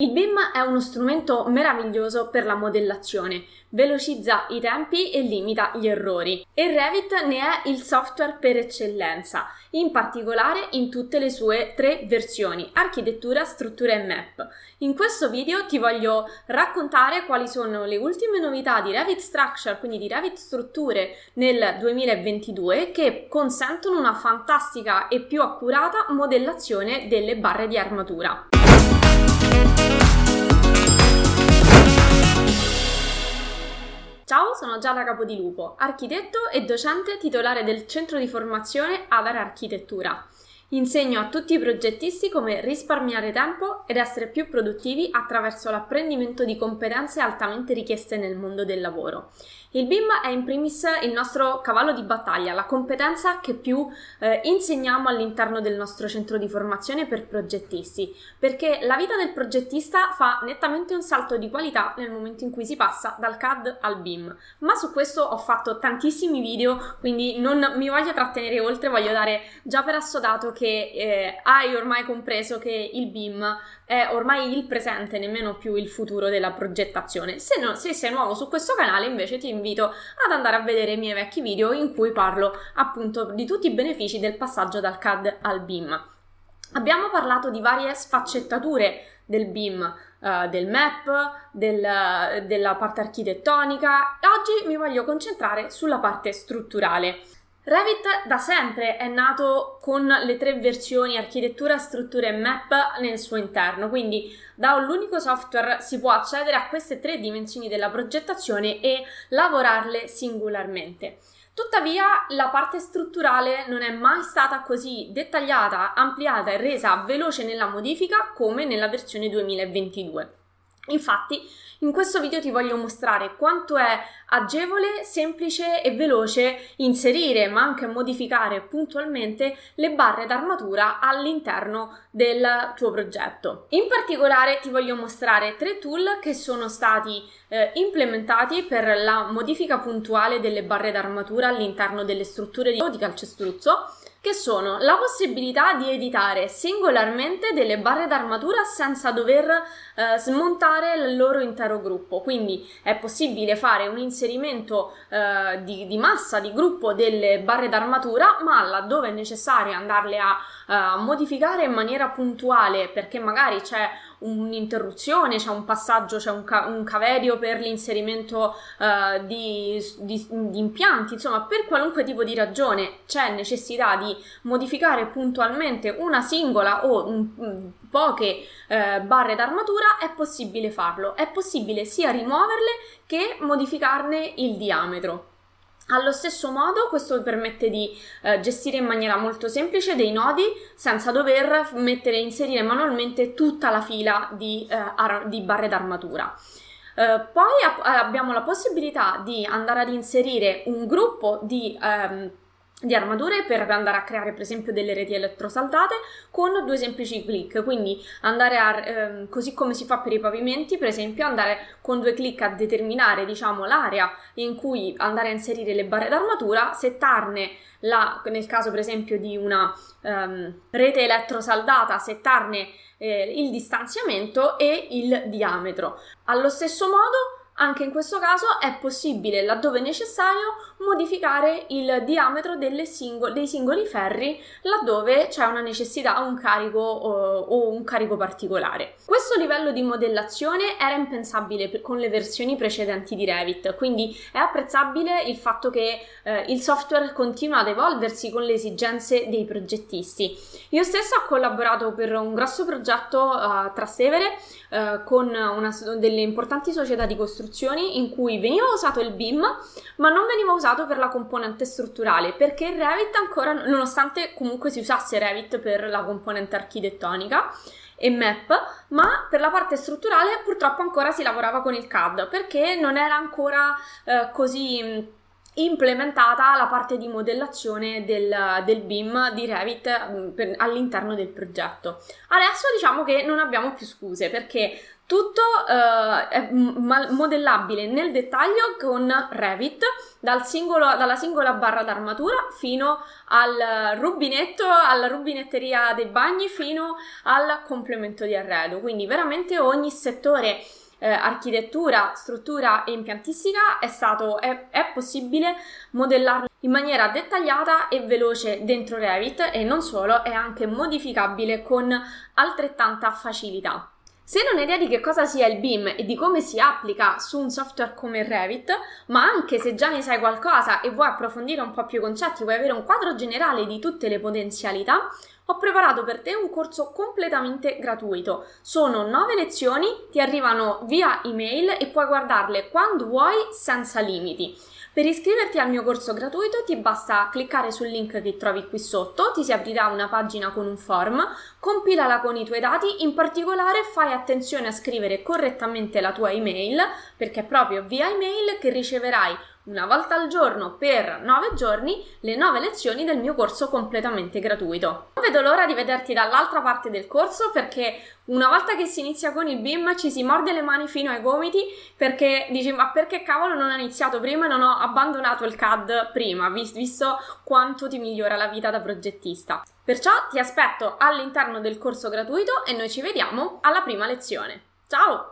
Il BIM è uno strumento meraviglioso per la modellazione, velocizza i tempi e limita gli errori. E Revit ne è il software per eccellenza, in particolare in tutte le sue tre versioni, architettura, struttura e map. In questo video ti voglio raccontare quali sono le ultime novità di Revit Structure, quindi di Revit Strutture nel 2022 che consentono una fantastica e più accurata modellazione delle barre di armatura. Ciao, sono Giada Capodilupo, architetto e docente titolare del centro di formazione Adara Architettura. Insegno a tutti i progettisti come risparmiare tempo ed essere più produttivi attraverso l'apprendimento di competenze altamente richieste nel mondo del lavoro. Il BIM è in primis il nostro cavallo di battaglia, la competenza che più eh, insegniamo all'interno del nostro centro di formazione per progettisti, perché la vita del progettista fa nettamente un salto di qualità nel momento in cui si passa dal CAD al BIM. Ma su questo ho fatto tantissimi video, quindi non mi voglio trattenere oltre, voglio dare già per assodato che eh, hai ormai compreso che il BIM è ormai il presente, nemmeno più il futuro della progettazione. Se, no, se sei nuovo su questo canale, invece ti invito ad andare a vedere i miei vecchi video in cui parlo appunto di tutti i benefici del passaggio dal CAD al BIM. Abbiamo parlato di varie sfaccettature del BIM, Uh, del map, del, della parte architettonica oggi mi voglio concentrare sulla parte strutturale. Revit da sempre è nato con le tre versioni architettura, struttura e map nel suo interno, quindi da un unico software si può accedere a queste tre dimensioni della progettazione e lavorarle singolarmente. Tuttavia la parte strutturale non è mai stata così dettagliata, ampliata e resa veloce nella modifica come nella versione 2022. Infatti, in questo video ti voglio mostrare quanto è agevole, semplice e veloce inserire ma anche modificare puntualmente le barre d'armatura all'interno del tuo progetto. In particolare ti voglio mostrare tre tool che sono stati eh, implementati per la modifica puntuale delle barre d'armatura all'interno delle strutture di calcestruzzo che sono la possibilità di editare singolarmente delle barre d'armatura senza dover eh, smontare il loro intero gruppo. Quindi è possibile fare un inserimento eh, di, di, massa, di gruppo delle barre d'armatura, ma laddove è necessario andarle a uh, modificare in maniera puntuale perché magari c'è un'interruzione, c'è un passaggio, c'è un, ca- un caverio per l'inserimento uh, di, di, di, impianti, insomma per qualunque tipo di ragione c'è necessità di modificare puntualmente una singola o un, poche uh, barre d'armatura, è possibile farlo, è possibile sia rimuoverle che modificarne il diametro. Allo stesso modo, questo permette di eh, gestire in maniera molto semplice dei nodi senza dover mettere inserire manualmente tutta la fila di, eh, ar- di barre d'armatura. Eh, poi a- abbiamo la possibilità di andare ad inserire un gruppo di ehm, di armature per andare a creare per esempio delle reti elettrosaldate con due semplici clic quindi andare a ehm, così come si fa per i pavimenti per esempio andare con due clic a determinare diciamo l'area in cui andare a inserire le barre d'armatura. Settarne la, nel caso per esempio di una ehm, rete elettrosaldata settarne eh, il distanziamento e il diametro. Allo stesso modo anche in questo caso è possibile, laddove necessario, modificare il diametro singol- dei singoli ferri laddove c'è una necessità, un carico o, o un carico particolare. Questo livello di modellazione era impensabile per, con le versioni precedenti di Revit, quindi è apprezzabile il fatto che eh, il software continua ad evolversi con le esigenze dei progettisti. Io stessa ho collaborato per un grosso progetto a uh, Trastevere uh, con una, delle importanti società di costruzione istruzioni in cui veniva usato il BIM, ma non veniva usato per la componente strutturale, perché Revit ancora, nonostante comunque si usasse Revit per la componente architettonica, e map, ma per la parte strutturale purtroppo ancora si lavorava con il CAD perché non era ancora eh, così implementata la parte di modellazione del, del BIM di Revit mm, per, all'interno del progetto. Adesso diciamo che non abbiamo più scuse perché tutto uh, è modellabile nel dettaglio con Revit, dal singolo, dalla singola barra d'armatura fino al rubinetto, alla rubinetteria dei bagni, fino al complemento di arredo. Quindi veramente ogni settore eh, architettura, struttura e impiantistica è, stato, è, è possibile modellarlo in maniera dettagliata e veloce dentro Revit e non solo, è anche modificabile con altrettanta facilità. Se non hai idea di che cosa sia il BIM e di come si applica su un software come Revit, ma anche se già ne sai qualcosa e vuoi approfondire un po' più i concetti, vuoi avere un quadro generale di tutte le potenzialità, ho preparato per te un corso completamente gratuito. Sono 9 lezioni, ti arrivano via email e puoi guardarle quando vuoi senza limiti. Per iscriverti al mio corso gratuito ti basta cliccare sul link che trovi qui sotto, ti si aprirà una pagina con un form, compilala con i tuoi dati, in particolare fai attenzione a scrivere correttamente la tua email, perché è proprio via email che riceverai una volta al giorno per 9 giorni le 9 lezioni del mio corso completamente gratuito. Non vedo l'ora di vederti dall'altra parte del corso perché una volta che si inizia con il BIM ci si morde le mani fino ai gomiti perché dici ma perché cavolo non ho iniziato prima e non ho abbandonato il CAD prima, visto quanto ti migliora la vita da progettista. Perciò ti aspetto all'interno del corso gratuito e noi ci vediamo alla prima lezione. Ciao!